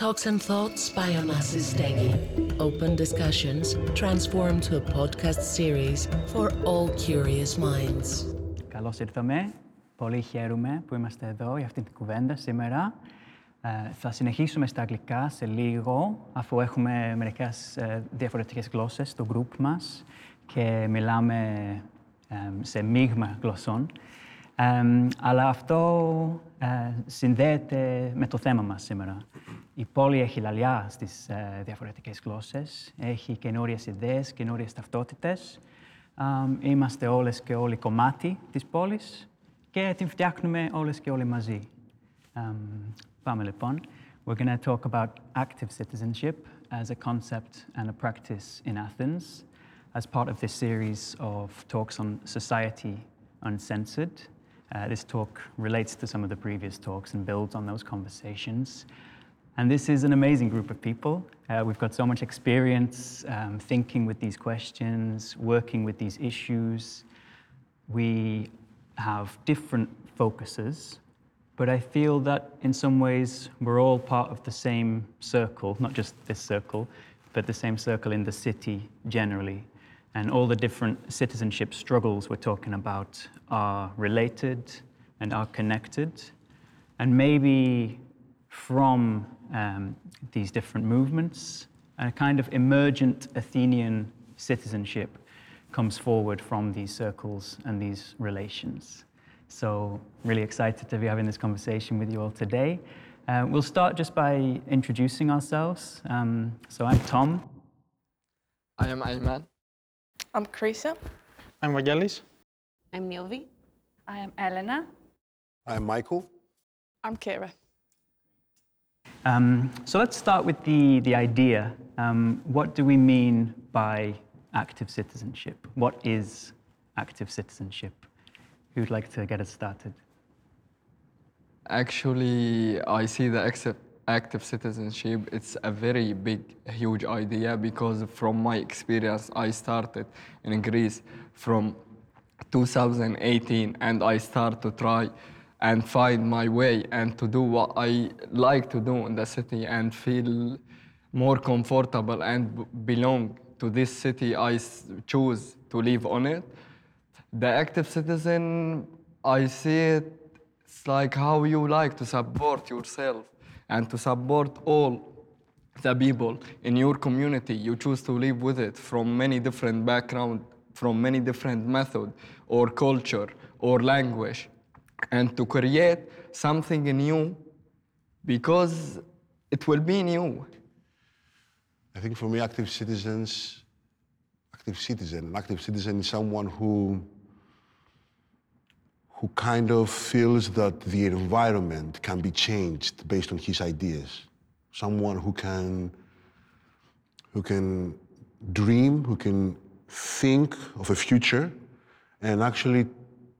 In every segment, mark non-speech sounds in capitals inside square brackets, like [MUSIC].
Talks and Thoughts by Onassis Stegi. Open discussions transformed to a podcast series for all curious minds. Καλώς ήρθαμε. Πολύ χαίρομαι που είμαστε εδώ για αυτήν την κουβέντα σήμερα. Ε, θα συνεχίσουμε στα αγγλικά σε λίγο, αφού έχουμε μερικές ε, διαφορετικές γλώσσες στο group μας και μιλάμε ε, σε μείγμα γλωσσών. Ε, αλλά αυτό ε, συνδέεται με το θέμα μας σήμερα. Η πόλη έχει λαλιά στις ε, διαφορετικές γλώσσες, έχει καινούριες ιδέες, καινούριες ταυτότητες. Ε, είμαστε όλες και όλοι κομμάτι της πόλης και την φτιάχνουμε όλες και όλοι μαζί. Um, πάμε λοιπόν. We're going to talk about active citizenship as a concept and a practice in Athens as part of this series of talks on society uncensored. Uh, this talk relates to some of the previous talks and builds on those conversations. And this is an amazing group of people. Uh, we've got so much experience um, thinking with these questions, working with these issues. We have different focuses, but I feel that in some ways we're all part of the same circle, not just this circle, but the same circle in the city generally. And all the different citizenship struggles we're talking about are related and are connected. And maybe from um, these different movements, a kind of emergent Athenian citizenship comes forward from these circles and these relations. So, really excited to be having this conversation with you all today. Uh, we'll start just by introducing ourselves. Um, so, I'm Tom. I am Ayman. I'm Krisa. I'm Vangelis. I'm Milvi. I am Elena. I'm Michael. I'm Kira. Um, so, let's start with the, the idea. Um, what do we mean by active citizenship? What is active citizenship? Who'd like to get us started? Actually, I see the accept, active citizenship. It's a very big, huge idea because from my experience, I started in Greece from 2018, and I start to try and find my way and to do what I like to do in the city and feel more comfortable and belong to this city I choose to live on it. The active citizen, I see it, it's like how you like to support yourself and to support all the people in your community. You choose to live with it from many different background, from many different method or culture or language, and to create something new because it will be new. I think for me, active citizens, active citizen, an active citizen is someone who who kind of feels that the environment can be changed based on his ideas. Someone who can who can dream, who can think of a future and actually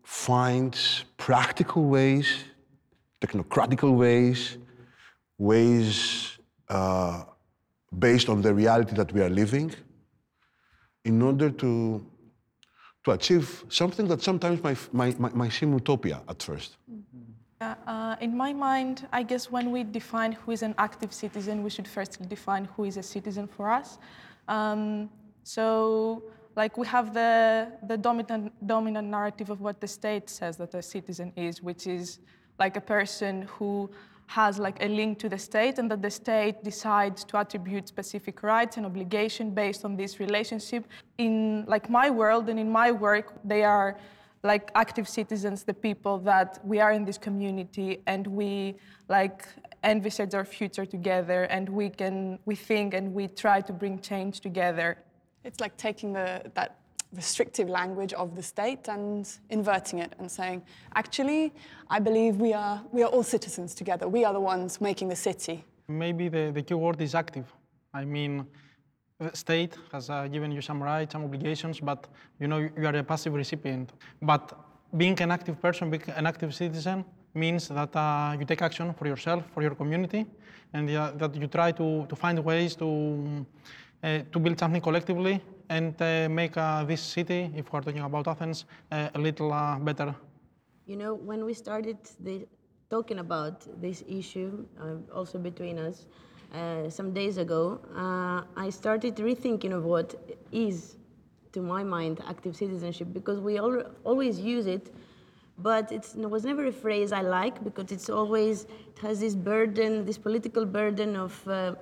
finds practical ways, technocratical ways, ways uh, based on the reality that we are living in order to, to achieve something that sometimes might, might, might, seem utopia at first. Uh, uh, in my mind, I guess when we define who is an active citizen, we should first define who is a citizen for us. Um, so, like we have the, the dominant, dominant narrative of what the state says that a citizen is, which is like a person who has like a link to the state and that the state decides to attribute specific rights and obligation based on this relationship. In like my world and in my work, they are like active citizens, the people that we are in this community and we like envisage our future together and we can we think and we try to bring change together. It's like taking the, that restrictive language of the state and inverting it and saying, actually, I believe we are, we are all citizens together. We are the ones making the city. Maybe the, the key word is active. I mean, the state has uh, given you some rights, some obligations, but you know you are a passive recipient. But being an active person, being an active citizen, means that uh, you take action for yourself, for your community, and uh, that you try to, to find ways to, uh, to build something collectively and uh, make uh, this city, if we're talking about Athens, a little uh, better. You know, when we started the, talking about this issue, also between us, some days ago, I started rethinking of what is, to my mind, active citizenship because we al- always use it, but it was never a phrase I like because it's always it has this burden, this political burden of uh,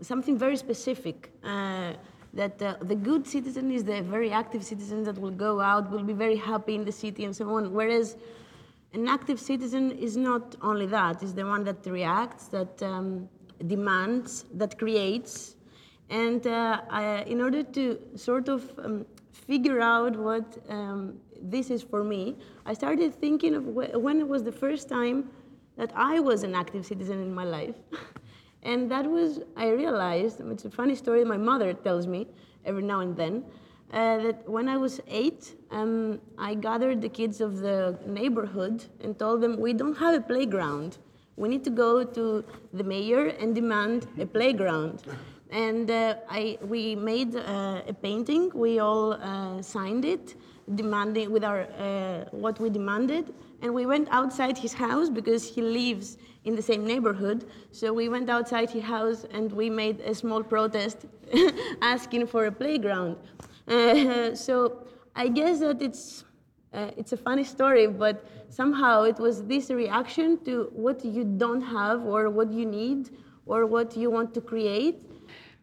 something very specific. Uh, that uh, the good citizen is the very active citizen that will go out, will be very happy in the city and so on. Whereas an active citizen is not only that, is the one that reacts, that um, demands, that creates. And uh, I, in order to sort of um, figure out what um, this is for me, I started thinking of wh- when it was the first time that I was an active citizen in my life. [LAUGHS] And that was, I realized, it's a funny story my mother tells me every now and then, uh, that when I was eight, um, I gathered the kids of the neighborhood and told them, we don't have a playground. We need to go to the mayor and demand a playground. And uh, I, we made uh, a painting, we all uh, signed it, demanding with our, uh, what we demanded, and we went outside his house because he lives in the same neighborhood. So we went outside his house and we made a small protest [LAUGHS] asking for a playground. Uh, so I guess that it's, uh, it's a funny story, but somehow it was this reaction to what you don't have or what you need or what you want to create.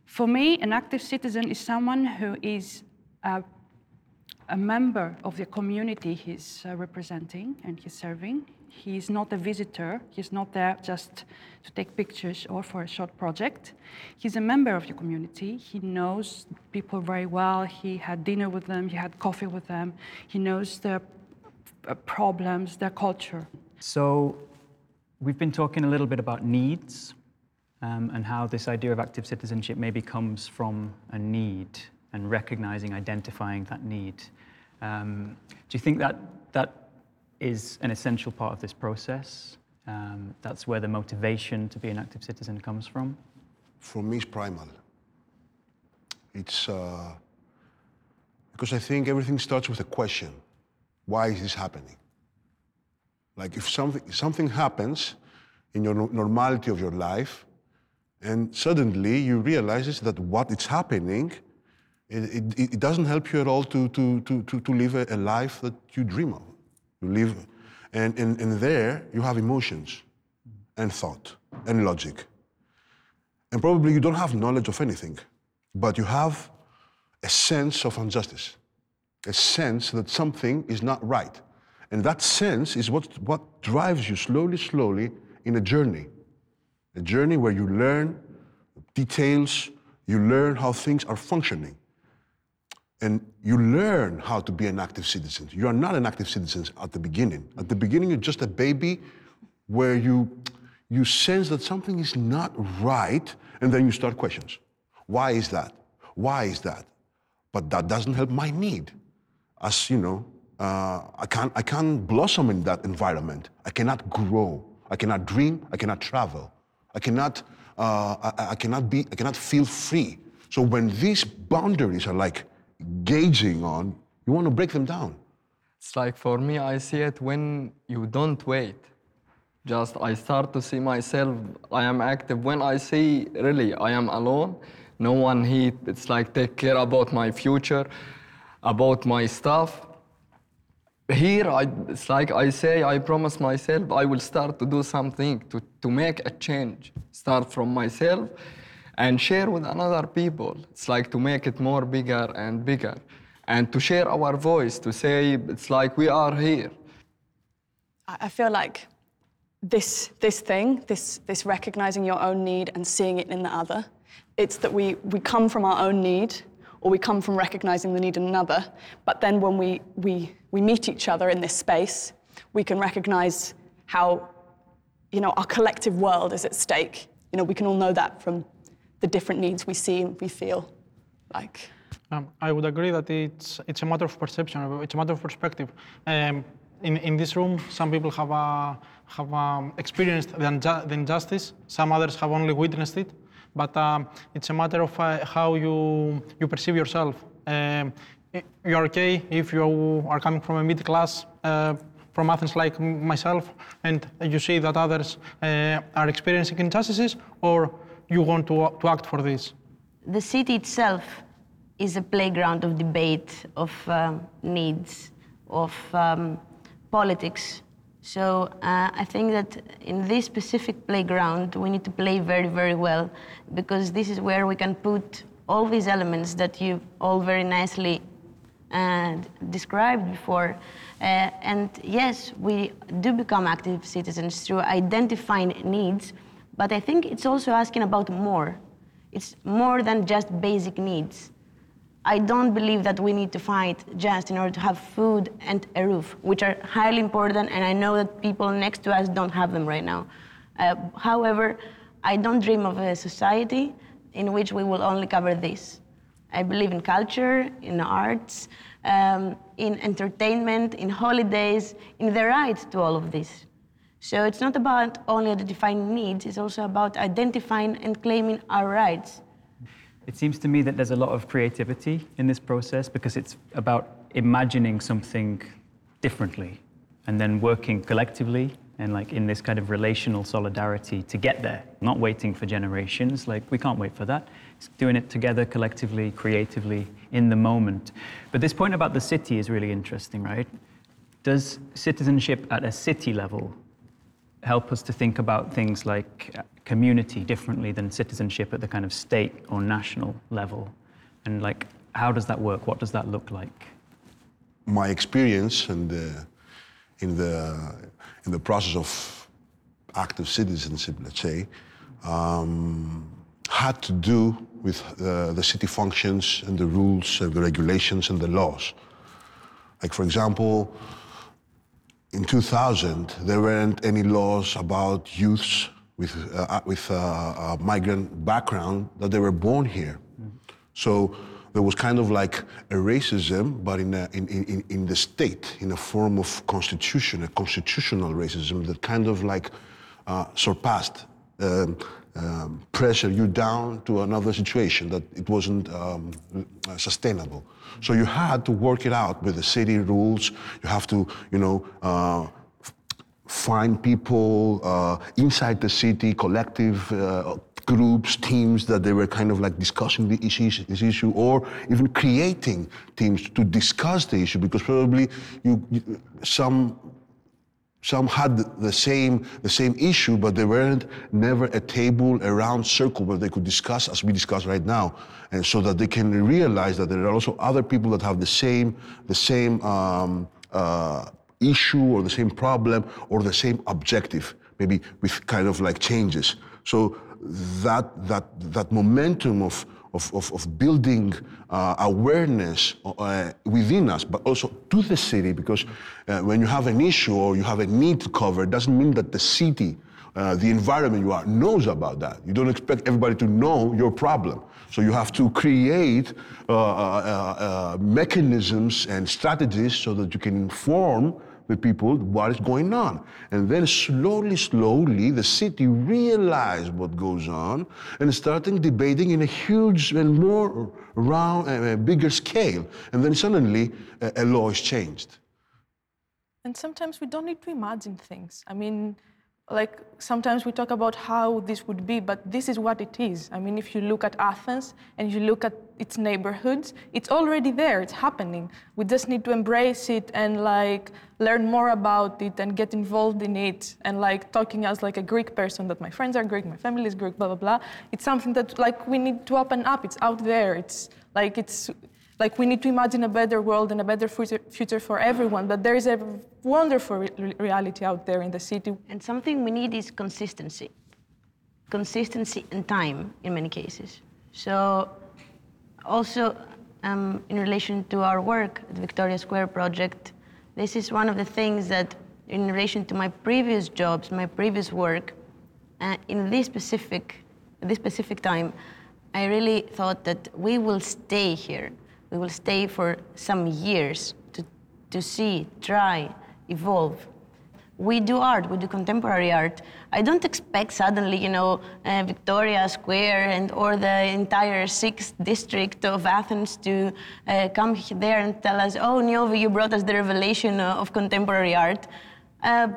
For me, an active citizen is someone who is a, a member of the community he's uh, representing and he's serving. He's not a visitor. He's not there just to take pictures or for a short project. He's a member of your community. He knows people very well. He had dinner with them. He had coffee with them. He knows their uh, problems, their culture. So, we've been talking a little bit about needs um, and how this idea of active citizenship maybe comes from a need and recognizing, identifying that need. Um, do you think that that is an essential part of this process? Um, that's where the motivation to be an active citizen comes from? For me, it's primal. It's uh, because I think everything starts with a question why is this happening? Like, if something, something happens in your no- normality of your life, and suddenly you realize that what is happening, it, it, it doesn't help you at all to, to, to, to, live a, a life that you dream of. You live, and, in, and there you have emotions and thought and logic. And probably you don't have knowledge of anything, but you have a sense of injustice, a sense that something is not right. And that sense is what, what drives you slowly, slowly in a journey. A journey where you learn details, you learn how things are functioning. And you learn how to be an active citizen. You are not an active citizen at the beginning. At the beginning, you're just a baby where you, you sense that something is not right, and then you start questions. Why is that? Why is that? But that doesn't help my need. As you know, uh, I, can't, I can't blossom in that environment. I cannot grow. I cannot dream. I cannot travel. I cannot, uh, I, I cannot be, I cannot feel free. So when these boundaries are like gauging on, you want to break them down. It's like for me, I see it when you don't wait. Just I start to see myself, I am active. When I see really I am alone, no one here, it's like take care about my future, about my stuff. Here, I, it's like I say, I promise myself I will start to do something to, to make a change. Start from myself and share with another people. It's like to make it more bigger and bigger. And to share our voice, to say it's like we are here. I feel like this, this thing, this, this recognizing your own need and seeing it in the other, it's that we, we come from our own need or we come from recognizing the need in another. But then when we, we, we meet each other in this space, we can recognize how you know, our collective world is at stake. You know, we can all know that from the different needs we see and we feel like. Um, I would agree that it's, it's a matter of perception, it's a matter of perspective. Um, in, in this room, some people have, uh, have um, experienced the, unju- the injustice, some others have only witnessed it, but um, it's a matter of uh, how you, you perceive yourself. Um, you're okay if you are coming from a middle class uh, from Athens like myself, and you see that others uh, are experiencing injustices, or you want to, to act for this? The city itself is a playground of debate, of um, needs, of um, politics. So uh, I think that in this specific playground, we need to play very, very well because this is where we can put all these elements that you all very nicely uh, described before. Uh, and yes, we do become active citizens through identifying needs, but I think it's also asking about more. It's more than just basic needs. I don't believe that we need to fight just in order to have food and a roof, which are highly important, and I know that people next to us don't have them right now. Uh, however, I don't dream of a society in which we will only cover this. I believe in culture, in arts, um, in entertainment, in holidays, in the right to all of this. So it's not about only identifying needs, it's also about identifying and claiming our rights. It seems to me that there's a lot of creativity in this process because it's about imagining something differently and then working collectively and like in this kind of relational solidarity to get there, not waiting for generations. Like we can't wait for that. It's doing it together, collectively, creatively, in the moment. But this point about the city is really interesting, right? Does citizenship at a city level help us to think about things like uh, community differently than citizenship at the kind of state or national level? And like, how does that work? What does that look like? My experience and uh, in the in the process of active citizenship, let's say, um, had to do with uh, the city functions and the rules and the regulations and the laws. Like, for example, in 2000, there weren't any laws about youths with, uh, with uh, a migrant background that they were born here. So there was kind of like a racism, but in, a, in, in, in the state, in a form of constitution, a constitutional racism that kind of like uh, surpassed, um, um, pressure you down to another situation that it wasn't um, sustainable. So you had to work it out with the city rules. You have to, you know, uh, find people uh, inside the city, collective uh, groups, teams that they were kind of like discussing the issue, this issue, or even creating teams to discuss the issue because probably you, you some some had the same the same issue, but they weren't never a table, a round circle where they could discuss as we discuss right now, and so that they can realize that there are also other people that have the same the same um, uh, issue or the same problem or the same objective, maybe with kind of like changes. So that that that momentum of of, of, of building uh, awareness uh, within us, but also to the city, because uh, when you have an issue or you have a need to cover, doesn't mean that the city, uh, the environment you are, knows about that. You don't expect everybody to know your problem. So you have to create uh, uh, mechanisms and strategies so that you can inform the people what is going on. And then slowly, slowly, the city realized what goes on and starting debating in a huge and more round, uh, bigger scale. And then suddenly, uh, a law is changed. And sometimes we don't need to imagine things. I mean, like sometimes we talk about how this would be, but this is what it is. I mean, if you look at Athens and you look at its neighborhoods, it's already there, it's happening. We just need to embrace it and like learn more about it and get involved in it. And like talking as like a Greek person that my friends are Greek, my family is Greek, blah, blah, blah. It's something that like we need to open up. It's out there. It's like it's like we need to imagine a better world and a better future, for everyone, but there is a wonderful re reality out there in the city. And something we need is consistency. Consistency and time in many cases. So also um, in relation to our work, the Victoria Square project, this is one of the things that in relation to my previous jobs, my previous work, uh, in this specific, this specific time, I really thought that we will stay here we will stay for some years to, to see, try, evolve. We do art, we do contemporary art. I don't expect suddenly, you know, uh, Victoria Square and or the entire sixth district of Athens to uh, come there and tell us, oh, Niovi, you brought us the revelation of contemporary art. Uh,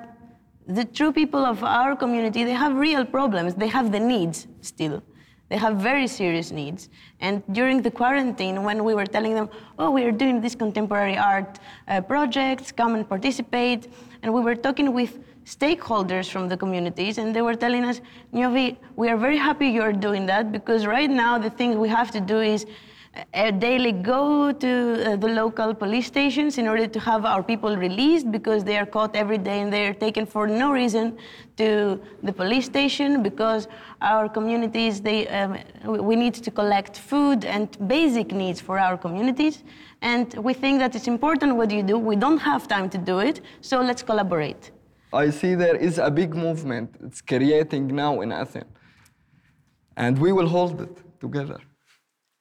the true people of our community, they have real problems. They have the needs still. They have very serious needs. And during the quarantine, when we were telling them, oh, we are doing this contemporary art uh, projects, come and participate, and we were talking with stakeholders from the communities, and they were telling us, Niovi, we are very happy you're doing that because right now the thing we have to do is uh, daily go to uh, the local police stations in order to have our people released because they are caught every day and they are taken for no reason to the police station because our communities they um, we need to collect food and basic needs for our communities and we think that it's important what you do we don't have time to do it so let's collaborate I see there is a big movement. It's creating now in Athens. And we will hold it together.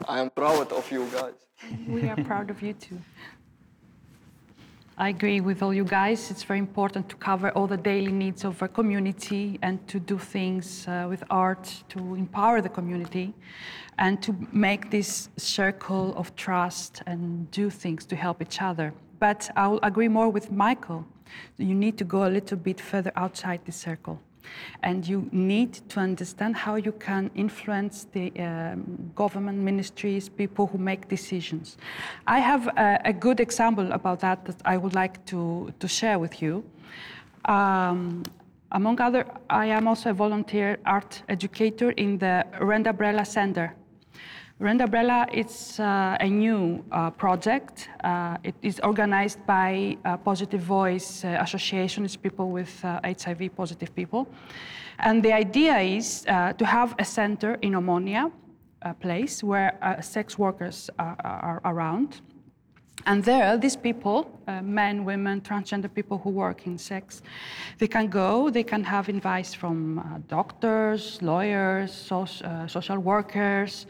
I am proud of you guys. We are proud of you too. I agree with all you guys. It's very important to cover all the daily needs of a community and to do things uh, with art to empower the community and to make this circle of trust and do things to help each other. But I will agree more with Michael. You need to go a little bit further outside the circle. And you need to understand how you can influence the um, government ministries, people who make decisions. I have a, a, good example about that that I would like to, to share with you. Um, among other, I am also a volunteer art educator in the Red Umbrella Center Red Umbrella is uh, a new uh, project. Uh, it is organized by uh, Positive Voice uh, Association. It's people with HIV uh, positive people. And the idea is to have a center in Omonia, a place where sex workers are, are around. And there, these people, uh, men, women, transgender people who work in sex, they can go, they can have advice from uh, doctors, lawyers, uh, social workers.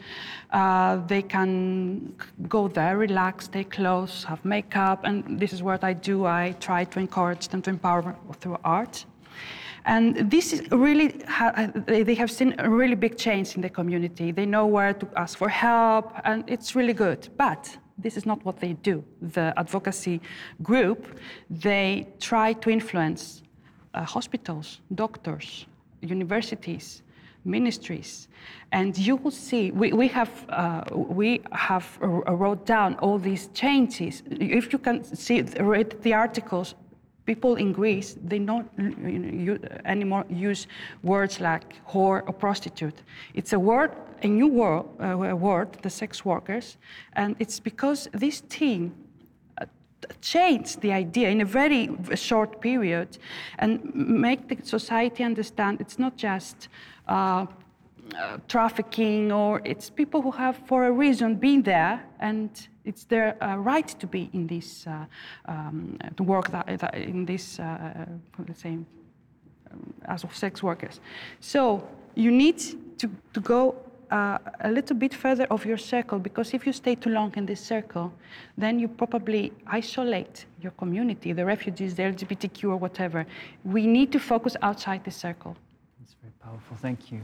Uh, they can go there, relax, stay close, have makeup. And this is what I do. I try to encourage them to empower through art. And this is really, they have seen a really big change in the community. They know where to ask for help, and it's really good. But this is not what they do. The advocacy group, they try to influence uh, hospitals, doctors, universities, ministries. And you will see, we, we have, uh, we have wrote down all these changes. If you can see, read the articles, people in Greece, they don't anymore use words like whore or prostitute. It's a word a new word, uh, word, the sex workers, and it's because this team uh, changed the idea in a very short period and make the society understand it's not just uh, uh, trafficking or it's people who have for a reason been there and it's their uh, right to be in this uh, um, to work that, that in this let's say um, as of sex workers so you need to, to go uh, a little bit further of your circle because if you stay too long in this circle, then you probably isolate your community, the refugees, the LGBTQ or whatever. We need to focus outside the circle. That's very powerful. Thank you.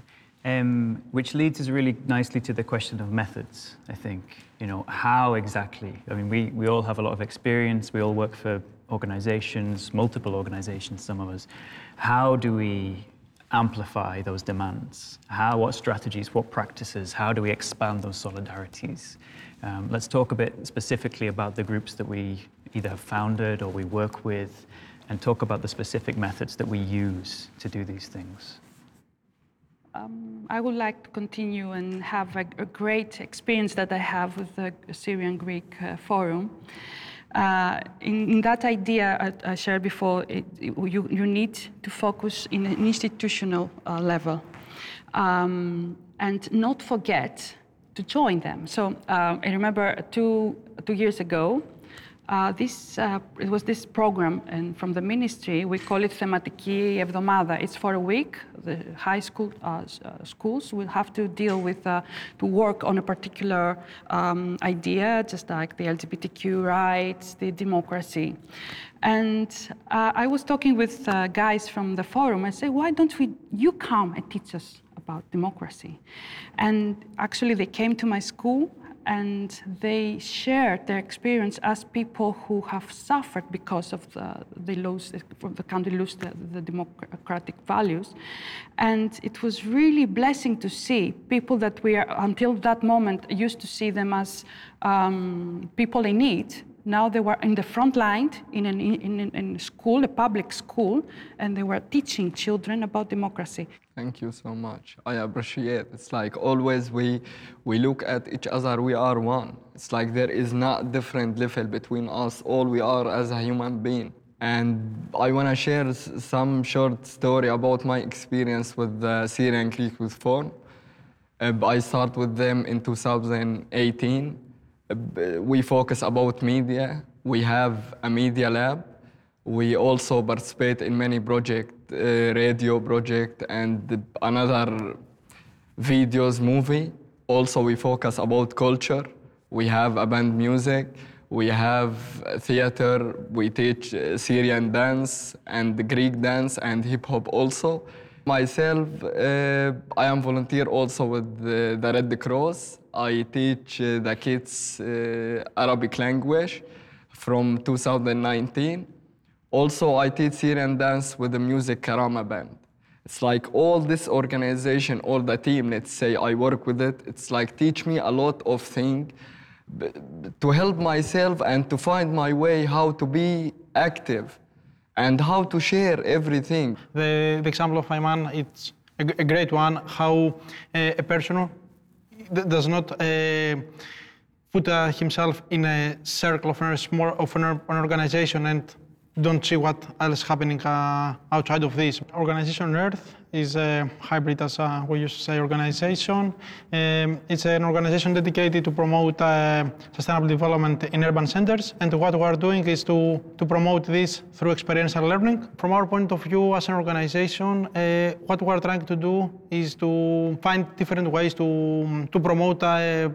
Um, which leads us really nicely to the question of methods, I think. You know, how exactly? I mean, we, we all have a lot of experience. We all work for organizations, multiple organizations, some of us. How do we amplify those demands? How, what strategies, what practices, how do we expand those solidarities? Um, let's talk a bit specifically about the groups that we either have founded or we work with and talk about the specific methods that we use to do these things. Um, I would like to continue and have a, a, great experience that I have with the Syrian Greek uh, Forum. Uh, in, in, that idea I, I shared before, it, it, you, you, need to focus in an institutional uh, level um, and not forget to join them. So uh, I remember two, two years ago, uh, this, uh, it was this program and from the ministry, we call it Thematiki Evdomada. It's for a week. The high school uh, uh schools will have to deal with, uh, to work on a particular um, idea, just like the LGBTQ rights, the democracy. And uh, I was talking with guys from the forum. I said, why don't we, you come and teach us about democracy? And actually they came to my school and they shared their experience as people who have suffered because of the they lose the country lose the, the democratic values, and it was really blessing to see people that we are until that moment used to see them as um, people in need now they were in the front line in, an, in, in a school, a public school, and they were teaching children about democracy. Thank you so much. I appreciate. It's like always we we look at each other. We are one. It's like there is not different level between us. All we are as a human being. And I want to share some short story about my experience with the Syrian Greek Youth Forum. Uh, I started with them in 2018 we focus about media. We have a media lab. We also participate in many project, uh, radio project, and another videos, movie. Also, we focus about culture. We have a band music. We have theater. We teach uh, Syrian dance and Greek dance and hip hop also. Myself, uh, I am volunteer also with the, the Red Cross. I teach uh, the kids uh, Arabic language from 2019. Also, I teach Syrian dance with the music Karama band. It's like all this organization, all the team, let's say I work with it, it's like teach me a lot of things to help myself and to find my way how to be active and how to share everything. The, the example of Ayman, it's a, a great one, how uh, a person does not uh, put uh, himself in a circle of, a small, of an, an organization and don't see what else happening uh, outside of this. Organization Earth is a hybrid, as uh, we used to say, organization. Um, it's an organization dedicated to promote uh, sustainable development in urban centers. And what we are doing is to, to promote this through experiential learning. From our point of view as an organization, uh, what we are trying to do is to find different ways to, to promote uh,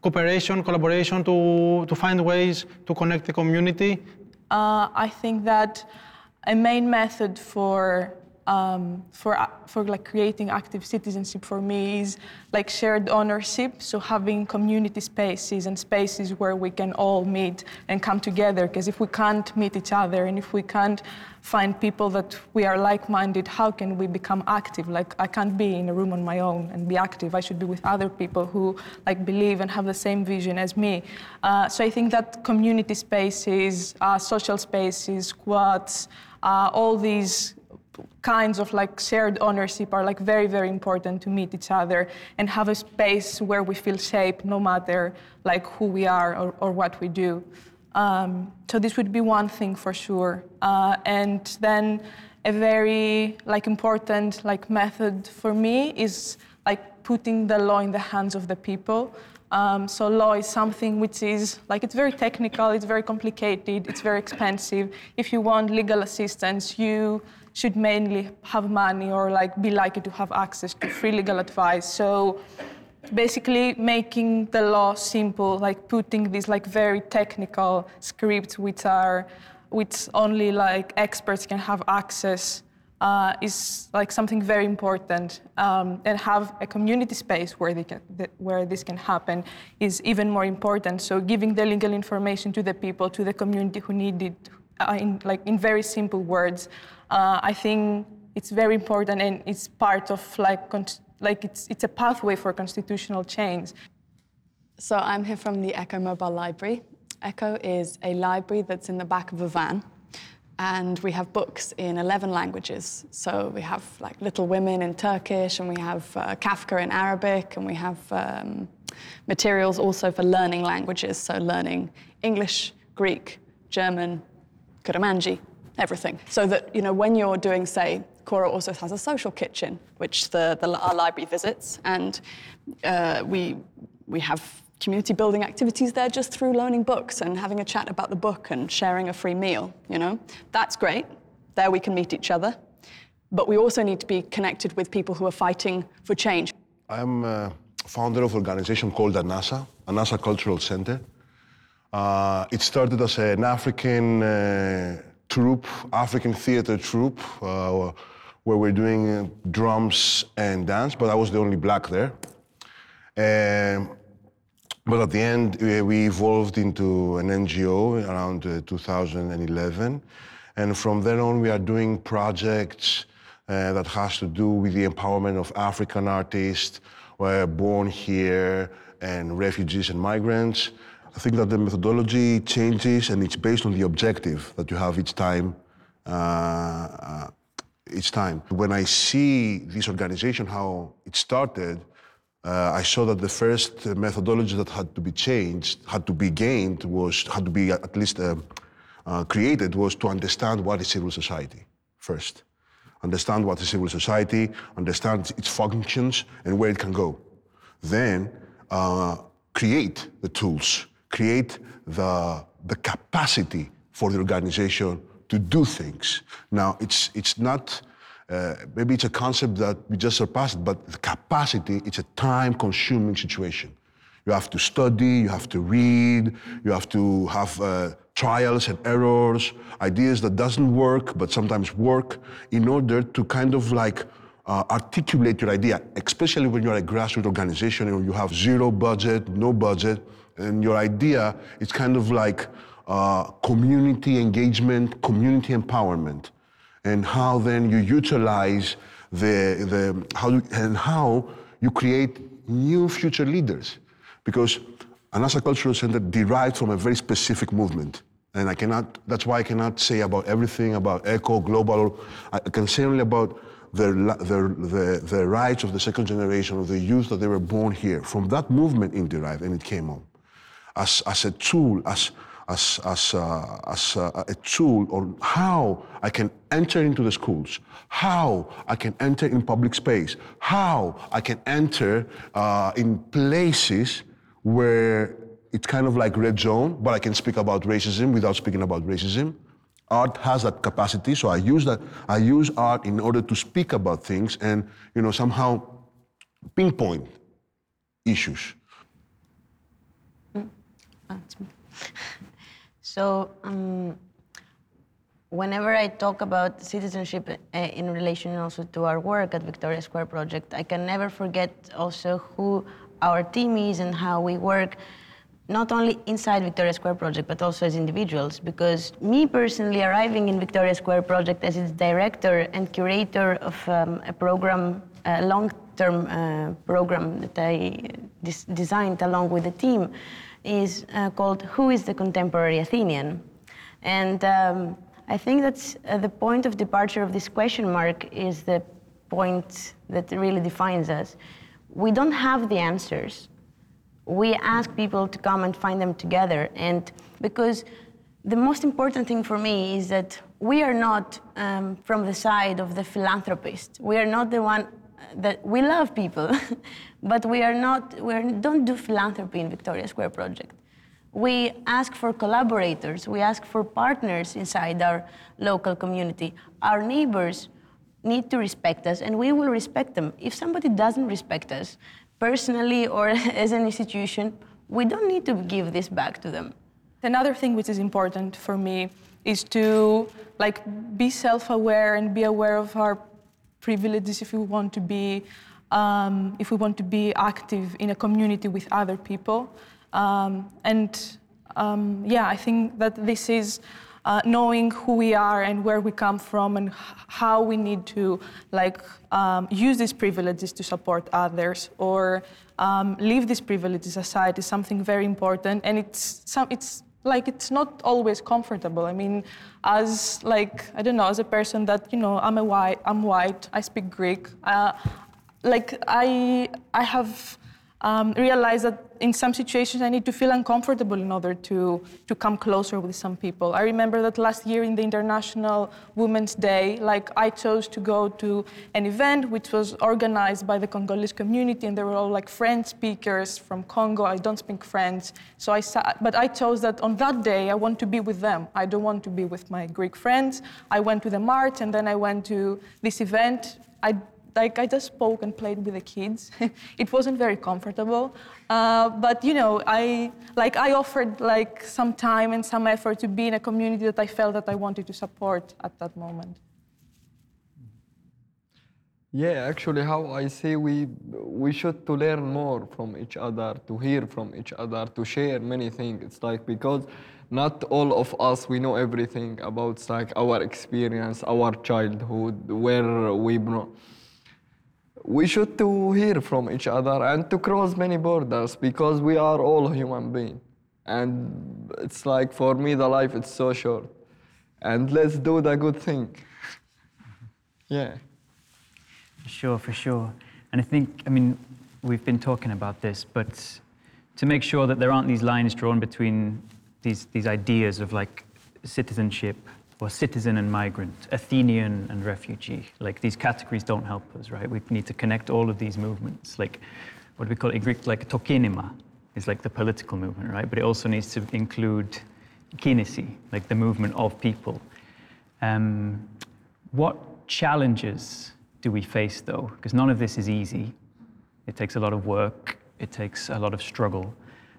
cooperation, collaboration, to, to find ways to connect the community uh, Uh, I think that a main method for um, for, uh, for like creating active citizenship for me is like shared ownership. So having community spaces and spaces where we can all meet and come together. Because if we can't meet each other and if we can't find people that we are like-minded, how can we become active? Like I can't be in a room on my own and be active. I should be with other people who like believe and have the same vision as me. Uh, so I think that community spaces, uh, social spaces, squats, uh, all these kinds of like shared ownership are like very very important to meet each other and have a space where we feel safe no matter like who we are or, or what we do. Um, so this would be one thing for sure. Uh, and then a very like important like method for me is like putting the law in the hands of the people. Um, so law is something which is like it's very technical, it's very complicated, it's very expensive. If you want legal assistance, you should mainly have money or like be likely to have access to free legal advice. So basically making the law simple, like putting these like very technical scripts which are which only like experts can have access uh, is like something very important. Um, and have a community space where, they can, where this can happen is even more important. So giving the legal information to the people, to the community who need it, uh, in, like in very simple words, uh, I think it's very important and it's part of like, like it's, it's a pathway for constitutional change. So I'm here from the Echo Mobile Library. Echo is a library that's in the back of a van and we have books in 11 languages. So we have like Little Women in Turkish, and we have uh, Kafka in Arabic, and we have um, materials also for learning languages, so learning English, Greek, German, Kurmanji, everything. So that, you know, when you're doing, say, Khora also has a social kitchen, which the, the our library visits, and uh, we, we have community building activities there just through loaning books and having a chat about the book and sharing a free meal, you know? That's great. There we can meet each other. But we also need to be connected with people who are fighting for change. I'm a founder of an organization called ANASA, ANASA Cultural Center. Uh, it started as an African uh, troupe, African theater troupe, uh, where we're doing drums and dance, but I was the only black there. And but at the end, uh, we evolved into an NGO around uh, 2011. And from then on, we are doing projects uh, that has to do with the empowerment of African artists uh, born here and refugees and migrants. I think that the methodology changes and it's based on the objective that you have each time. Uh, uh, each time. When I see this organization, how it started, uh, I saw that the first methodology that had to be changed, had to be gained, was had to be at least uh, uh, created, was to understand what is civil society first. Understand what is civil society, understand its functions and where it can go. Then uh, create the tools, create the, the capacity for the organization to do things. Now, it's, it's not, uh, maybe it's a concept that we just surpassed, but the capacity, it's a time consuming situation. You have to study, you have to read, you have to have uh, trials and errors, ideas that doesn't work, but sometimes work, in order to kind of like uh, articulate your idea, especially when you're a grassroots organization and you have zero budget, no budget, and your idea is kind of like uh, community engagement, community empowerment, and how then you utilize the, the how you, and how you create new future leaders. Because Anasa Cultural Center derived from a very specific movement. And I cannot, that's why I cannot say about everything about eco, global. I can say only about the, the, the, the rights of the second generation of the youth that they were born here. From that movement it derived and it came on. As, as a tool, as, as, as, uh, as uh, a tool on how I can enter into the schools, how I can enter in public space, how I can enter uh, in places where it's kind of like red zone, but I can speak about racism without speaking about racism. Art has that capacity, so I use that. I use art in order to speak about things and you know somehow pinpoint issues. Ah, so, um, whenever I talk about citizenship uh, in relation also to our work at Victoria Square Project, I can never forget also who our team is and how we work, not only inside Victoria Square Project, but also as individuals. Because me personally, arriving in Victoria Square Project as its director and curator of um, a program, a long-term uh, program that I designed along with the team, is uh, called Who is the Contemporary Athenian? And um, I think that's uh, the point of departure of this question mark is the point that really defines us. We don't have the answers. We ask people to come and find them together. And because the most important thing for me is that we are not um, from the side of the philanthropist. We are not the one that we love people, [LAUGHS] but we are not, we don't do philanthropy in Victoria Square Project. We ask for collaborators, we ask for partners inside our local community. Our neighbors need to respect us, and we will respect them. If somebody doesn't respect us, personally or [LAUGHS] as an institution, we don't need to give this back to them. Another thing which is important for me is to like be self-aware and be aware of our privileges if we want to be um, if we want to be active in a community with other people. Um, and um, yeah, I think that this is uh, knowing who we are and where we come from and how we need to like um, use these privileges to support others or um, leave these privileges aside is something very important. And it's some, it's like it's not always comfortable. I mean, as like I don't know, as a person that you know, I'm a white, I'm white, I speak Greek. Uh, like I, I have um, realized that in some situations I need to feel uncomfortable in order to, to come closer with some people. I remember that last year in the International Women's Day, like I chose to go to an event which was organized by the Congolese community and there were all like French speakers from Congo. I don't speak French. So I sat, but I chose that on that day I want to be with them. I don't want to be with my Greek friends. I went to the march and then I went to this event. I like I just spoke and played with the kids. [LAUGHS] it wasn't very comfortable, uh, but you know, I like I offered like some time and some effort to be in a community that I felt that I wanted to support at that moment. Yeah, actually, how I see we we should to learn more from each other, to hear from each other, to share many things. It's like because not all of us we know everything about like our experience, our childhood, where we bro- we should to hear from each other and to cross many borders because we are all human beings. And it's like for me the life is so short. And let's do the good thing. [LAUGHS] yeah. For sure, for sure. And I think, I mean, we've been talking about this, but to make sure that there aren't these lines drawn between these, these ideas of like citizenship or citizen and migrant, Athenian and refugee, like these categories don't help us, right? We need to connect all of these movements. Like, what we call it in Greek? Like tokinema is like the political movement, right? But it also needs to include kinesi, like the movement of people. Um, what challenges do we face though? Because none of this is easy. It takes a lot of work, it takes a lot of struggle.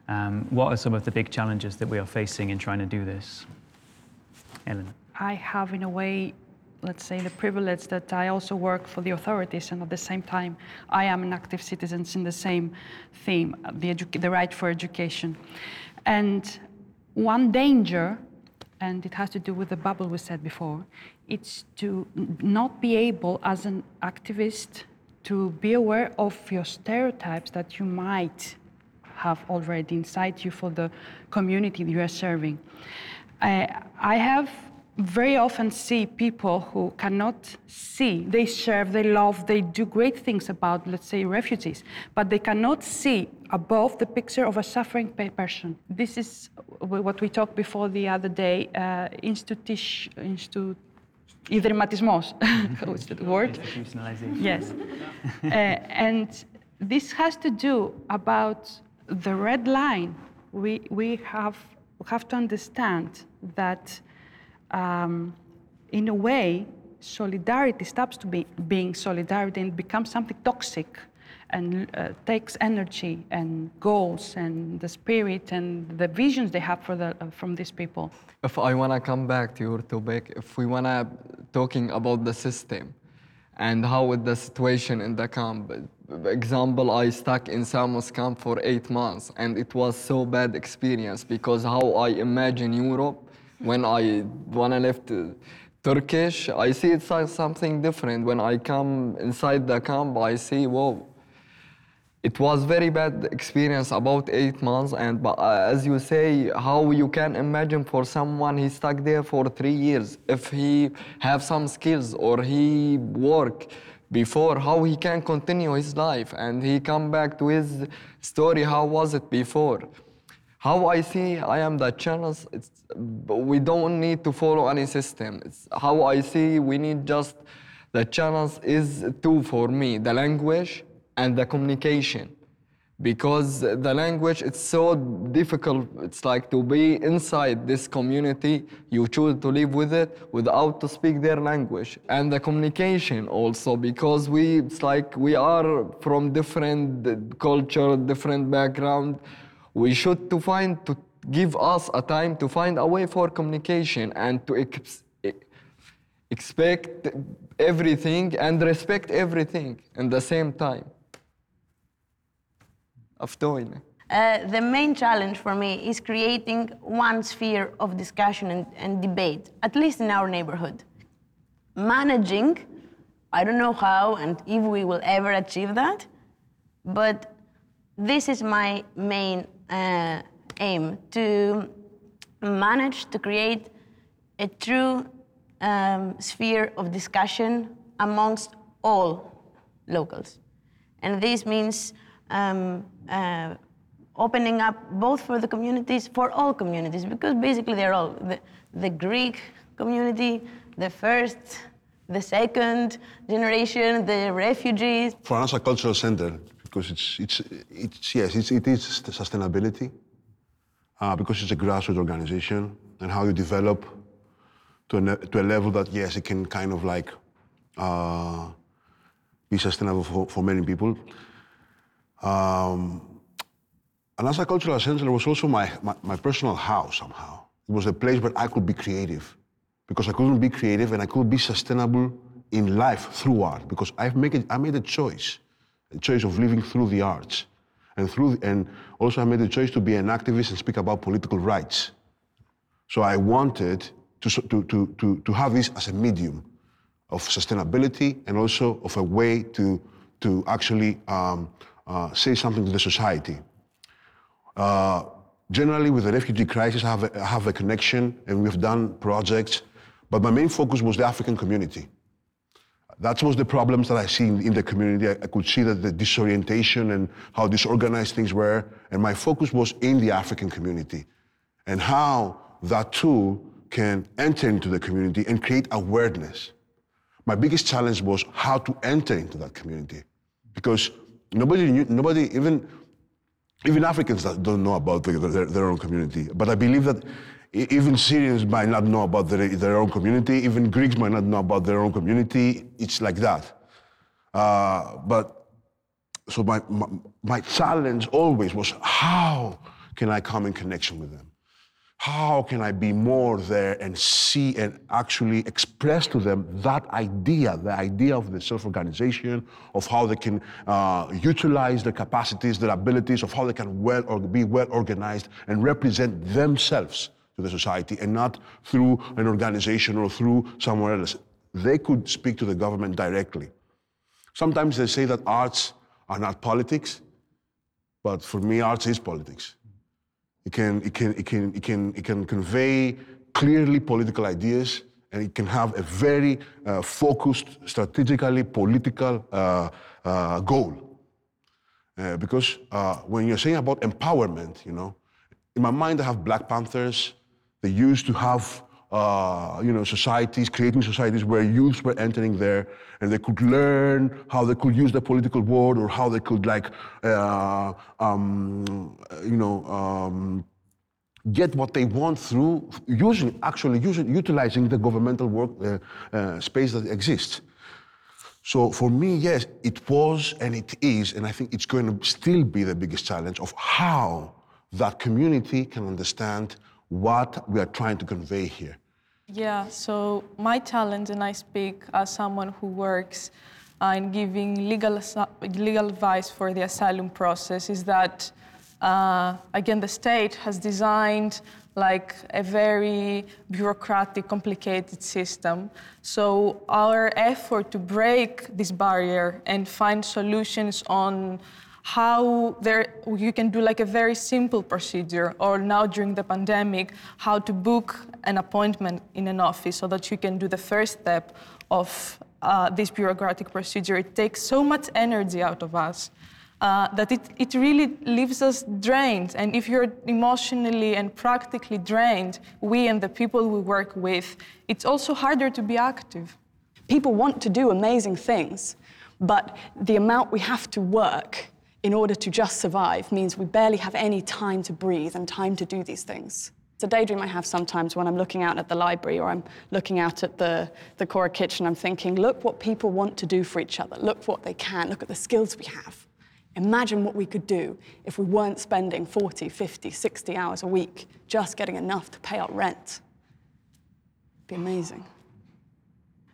Um, what are some of the big challenges that we are facing in trying to do this? Ellen. I have, in a way, let's say, the privilege that I also work for the authorities, and at the same time, I am an active citizen in the same theme, the, the right for education. And one danger, and it has to do with the bubble we said before, it's to not be able, as an activist, to be aware of your stereotypes that you might have already inside you for the community you are serving. I, I have very often see people who cannot see, they serve, they love, they do great things about, let's say, refugees, but they cannot see above the picture of a suffering pe- person. This is w- what we talked before the other day, uh, institution, institu- [LAUGHS] ιδρυματισμός, what's the word? Institutionalization. Yes. uh, and this has to do about the red line. We, we have, have to understand that, um, in a way, solidarity stops to be being solidarity and becomes something toxic and uh, takes energy and goals and the spirit and the visions they have for the, uh, from these people. If I wanna come back to your topic, if we wanna talking about the system and how the situation in the camp. Example, I stuck in Samos camp for eight months and it was so bad experience because how I imagine Europe when I when I left uh, Turkish, I see it's like something different. When I come inside the camp, I see whoa, it was very bad experience about eight months. And but, uh, as you say how you can imagine for someone he stuck there for three years. If he have some skills or he work before how he can continue his life? And he come back to his story how was it before how I see I am the channels, it's, we don't need to follow any system. It's how I see we need just the channels is two for me, the language and the communication. Because the language it's so difficult. It's like to be inside this community, you choose to live with it without to speak their language. And the communication also, because we it's like we are from different culture, different background we should to find to give us a time to find a way for communication and to ex- e- expect everything and respect everything in the same time أفتوني Uh, the main challenge for me is creating one sphere of discussion and, and debate, at least in our neighborhood. Managing, I don't know how and if we will ever achieve that, but this is my main uh, aim to manage to create a true um, sphere of discussion amongst all locals. And this means um, uh, opening up both for the communities, for all communities, because basically they're all the, the Greek community, the first, the second generation, the refugees. For us, a cultural center, because it's, it's, it's yes, it's, it is sustainability, uh, because it's a grassroots organization, and how you develop to a, to a level that, yes, it can kind of like uh, be sustainable for, for many people. Um, a cultural center, was also my, my, my personal house somehow. It was a place where I could be creative, because I couldn't be creative and I could be sustainable in life through art because I've it, I made a choice, a choice of living through the arts. And, through, and also I made the choice to be an activist and speak about political rights. So I wanted to, to, to, to, to have this as a medium of sustainability and also of a way to, to actually um, uh, say something to the society. Uh, generally, with the refugee crisis, I have, a, I have a connection and we've done projects, but my main focus was the African community. That was the problems that I see in, the community. I, I, could see that the disorientation and how disorganized things were, and my focus was in the African community and how that too can enter into the community and create awareness. My biggest challenge was how to enter into that community because nobody knew, nobody, even, even Africans don't know about their, their own community. But I believe that even Syrians might not know about their, their own community, even Greeks might not know about their own community. It's like that. Uh, but so my, my, my challenge always was how can I come in connection with them? How can I be more there and see and actually express to them that idea, the idea of the self organization, of how they can uh, utilize their capacities, their abilities, of how they can well or be well organized and represent themselves to the society and not through an organization or through somewhere else. They could speak to the government directly. Sometimes they say that arts are not politics, but for me, arts is politics. It can, it can, it can, it can, it can convey clearly political ideas and it can have a very uh, focused, strategically political uh, uh, goal. Uh, because uh, when you're saying about empowerment, you know, in my mind I have Black Panthers. They used to have uh, you know, societies, creating societies where youths were entering there and they could learn how they could use the political word or how they could like, uh, um, you know, um, get what they want through using, actually using, utilizing the governmental work uh, uh, space that exists. So for me, yes, it was and it is, and I think it's going to still be the biggest challenge of how that community can understand what we are trying to convey here. Yeah, so my challenge, and I speak as someone who works uh, in giving legal, legal advice for the asylum process, is that, uh, again, the state has designed like a very bureaucratic, complicated system. So our effort to break this barrier and find solutions on how there you can do like a very simple procedure or now during the pandemic how to book an appointment in an office so that you can do the first step of uh, this bureaucratic procedure it takes so much energy out of us uh, that it, it really leaves us drained. And if you're emotionally and practically drained, we and the people we work with, it's also harder to be active. People want to do amazing things, but the amount we have to work in order to just survive means we barely have any time to breathe and time to do these things. It's a daydream I have sometimes when I'm looking out at the library or I'm looking out at the, the Khora kitchen. I'm thinking, look what people want to do for each other. Look what they can. Look at the skills we have. Imagine what we could do if we weren't spending 40, 50, 60 hours a week just getting enough to pay our rent. It'd be amazing.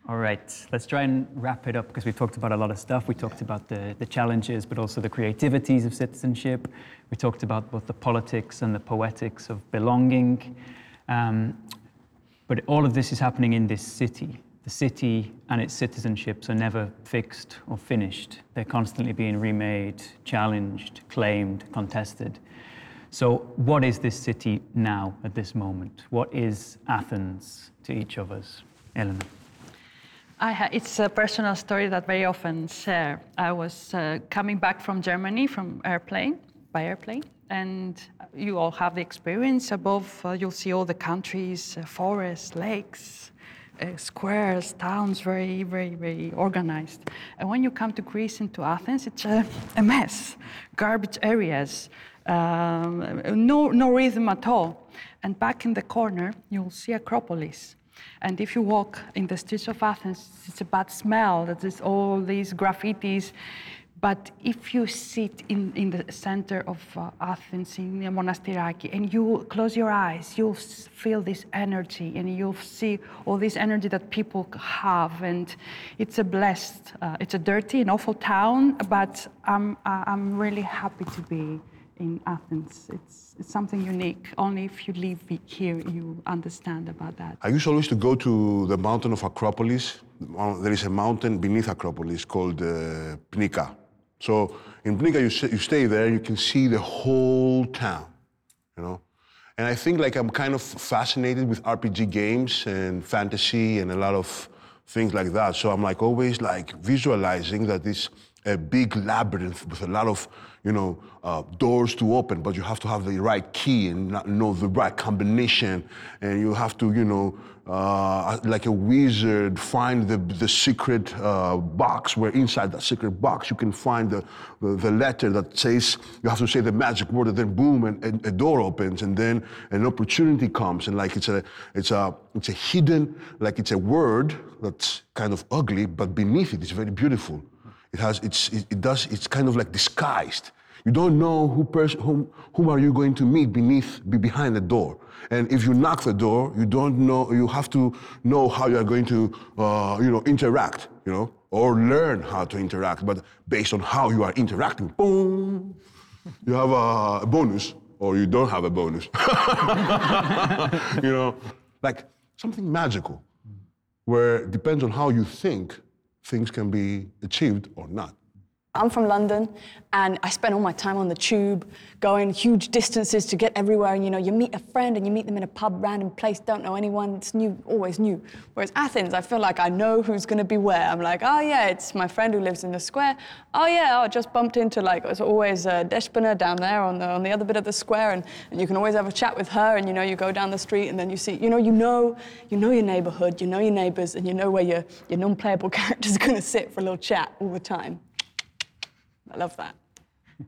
All right, let's try and wrap it up because we've talked about a lot of stuff. We talked about the, the challenges, but also the creativities of citizenship. We talked about both the politics and the poetics of belonging. Um, but all of this is happening in this city. The city and its citizenships are never fixed or finished. They're constantly being remade, challenged, claimed, contested. So, what is this city now at this moment? What is Athens to each of us? Elena. Ha- it's a personal story that very often share. I was uh, coming back from Germany from airplane by airplane, and you all have the experience. Above, uh, you'll see all the countries, uh, forests, lakes, uh, squares, towns, very, very, very organized. And when you come to Greece and to Athens, it's a, a mess. Garbage areas, um, no, no rhythm at all. And back in the corner, you'll see Acropolis and if you walk in the streets of Athens, it's a bad smell. There's all these graffitis. But if you sit in, in the center of uh, Athens, in the Monastiraki, and you close your eyes, you'll feel this energy and you'll see all this energy that people have. And it's a blessed, uh, it's a dirty and awful town, but I'm, I'm really happy to be in Athens. It's, it's something unique. Only if you live here, you understand about that. I used always to go to the mountain of Acropolis. There is a mountain beneath Acropolis called uh, Pnika. So in Pnika, you, you stay there, you can see the whole town, you know. And I think like I'm kind of fascinated with RPG games and fantasy and a lot of things like that. So I'm like always like visualizing that it's a big labyrinth with a lot of, you know, uh, doors to open, but you have to have the right key and know the right combination, and you have to, you know, uh, like a wizard, find the, the secret uh, box where inside that secret box you can find the, the, the letter that says, you have to say the magic word, and then boom, and, and a door opens, and then an opportunity comes, and like it's a, it's a, it's a hidden, like it's a word that's kind of ugly, but beneath it it is very beautiful. It has, it's, it, it does, it's kind of like disguised. You don't know who person, whom, whom are you going to meet beneath, be behind the door. And if you knock the door, you don't know, you have to know how you are going to, uh, you know, interact, you know, or learn how to interact. But based on how you are interacting, boom, you have a bonus, or you don't have a bonus. [LAUGHS] you know, like something magical, where it depends on how you think, things can be achieved or not. I'm from London, and I spend all my time on the tube, going huge distances to get everywhere. And you know, you meet a friend and you meet them in a pub, random place, don't know anyone. It's new, always new. Whereas Athens, I feel like I know who's going to be where. I'm like, oh yeah, it's my friend who lives in the square. Oh yeah, I just bumped into like it's always uh, Despina down there on the on the other bit of the square, and, and you can always have a chat with her. And you know, you go down the street, and then you see, you know, you know, you know your neighborhood, you know your neighbors, and you know where your your non-playable [LAUGHS] character's are going to sit for a little chat all the time. I love that. [LAUGHS]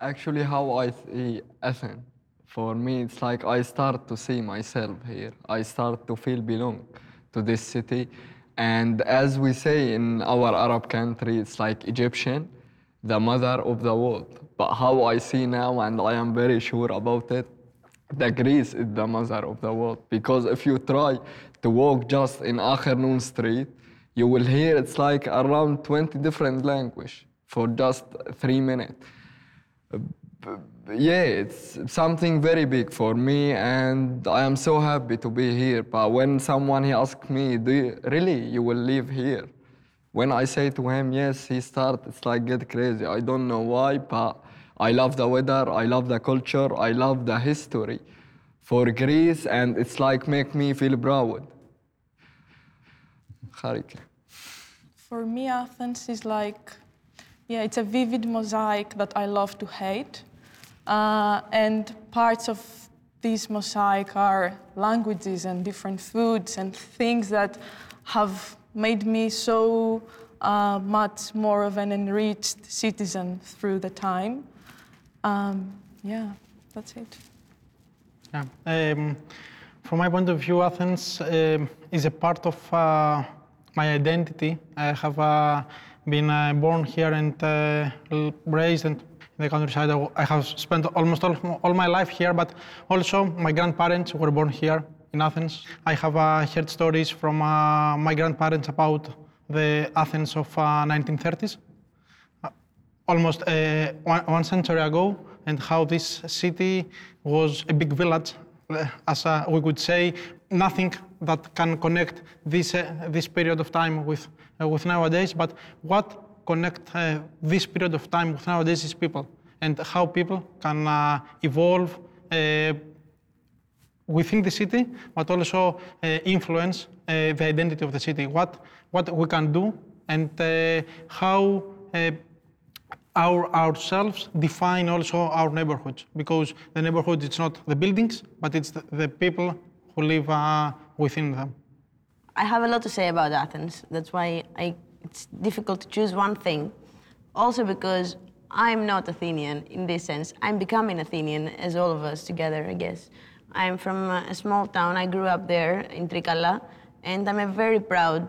Actually, how I see Athens, for me, it's like I start to see myself here. I start to feel belong to this city. And as we say in our Arab country, it's like Egyptian, the mother of the world. But how I see now, and I am very sure about it, the Greece is the mother of the world. Because if you try to walk just in Acharnon Street, you will hear it's like around 20 different language for just three minutes yeah, it's something very big for me, and I am so happy to be here. But when someone he asked me, "Do you, really you will live here?" When I say to him, "Yes," he start. It's like get crazy. I don't know why, but I love the weather, I love the culture, I love the history for Greece, and it's like make me feel proud. Harika. For me, Athens is like, yeah, it's a vivid mosaic that I love to hate. Uh, and parts of this mosaic are languages and different foods and things that have made me so uh, much more of an enriched citizen through the time. Um, yeah, that's it. Yeah. Um, from my point of view, Athens um, is a part of uh, my identity. I have uh, been uh, born here and uh, raised in the countryside. I- have spent almost all, all my life here, but also my grandparents were born here in Athens. I have uh, heard stories from uh, my grandparents about the Athens of uh, 1930s almost uh, one, one century ago and how this city was a big village, as we could say, nothing that can connect this, uh, this period of time with, uh, with nowadays, but what connect uh, this period of time with nowadays is people and how people can evolve within the city, but also influence the identity of the city, what, what we can do and how our ourselves define also our neighborhoods because the neighborhood it's not the buildings but it's the, the people who live uh, within them I have a lot to say about Athens. That's why I, it's difficult to choose one thing. Also because I'm not Athenian in this sense. I'm becoming Athenian, as all of us together, I guess. I'm from a small town. I grew up there in Trikala, and I'm a very proud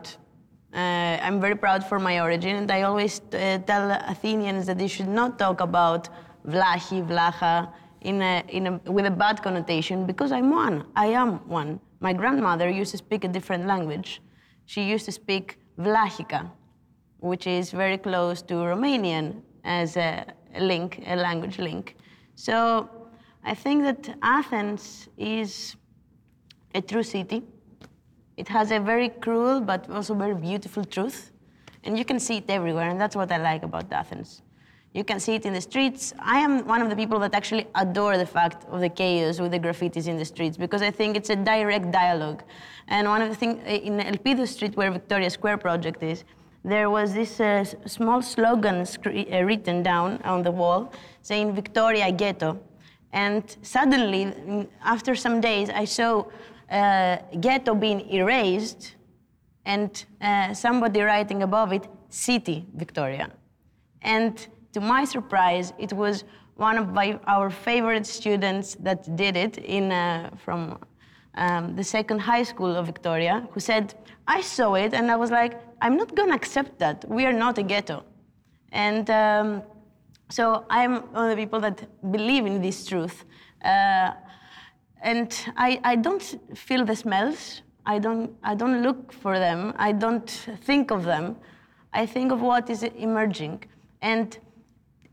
Uh, I'm very proud for my origin, and I always uh, tell Athenians that they should not talk about Vlachi, Vlacha, in a, in a, with a bad connotation, because I'm one. I am one. My grandmother used to speak a different language. She used to speak Vlachica, which is very close to Romanian as a link, a language link. So I think that Athens is a true city. It has a very cruel but also very beautiful truth. And you can see it everywhere, and that's what I like about Athens. You can see it in the streets. I am one of the people that actually adore the fact of the chaos with the graffitis in the streets because I think it's a direct dialogue. And one of the things in Elpidou Street, where Victoria Square project is, there was this uh, small slogan uh, written down on the wall saying Victoria Ghetto. And suddenly, after some days, I saw uh, ghetto being erased and somebody writing above it, City Victoria. And to my surprise, it was one of my, our favorite students that did it in, uh, from um, the second high school of Victoria, who said, I saw it and I was like, I'm not to accept that. We are not a ghetto. And um, so I'm one of the people that believe in this truth. Uh, and I, I don't feel the smells. I don't, I don't look for them. I don't think of them. I think of what is emerging. And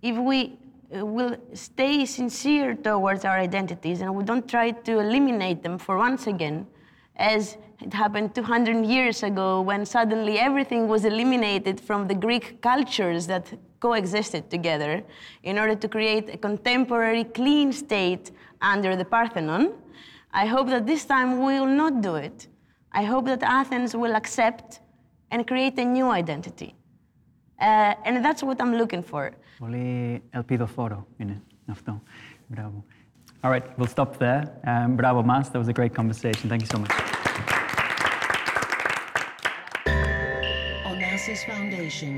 if we uh, will stay sincere towards our identities and we don't try to eliminate them for once again, as it happened 200 years ago when suddenly everything was eliminated from the Greek cultures that coexisted together in order to create a contemporary clean state under the Parthenon. I hope that this time we will not do it. I hope that Athens will accept and create a new identity. Uh, and that's what I'm looking for. Πολύ ελπιδοφόρο είναι αυτό. Μπράβο. All right, we'll stop there. Um, bravo, Mas. That was a great conversation. Thank you so much. Onassis Foundation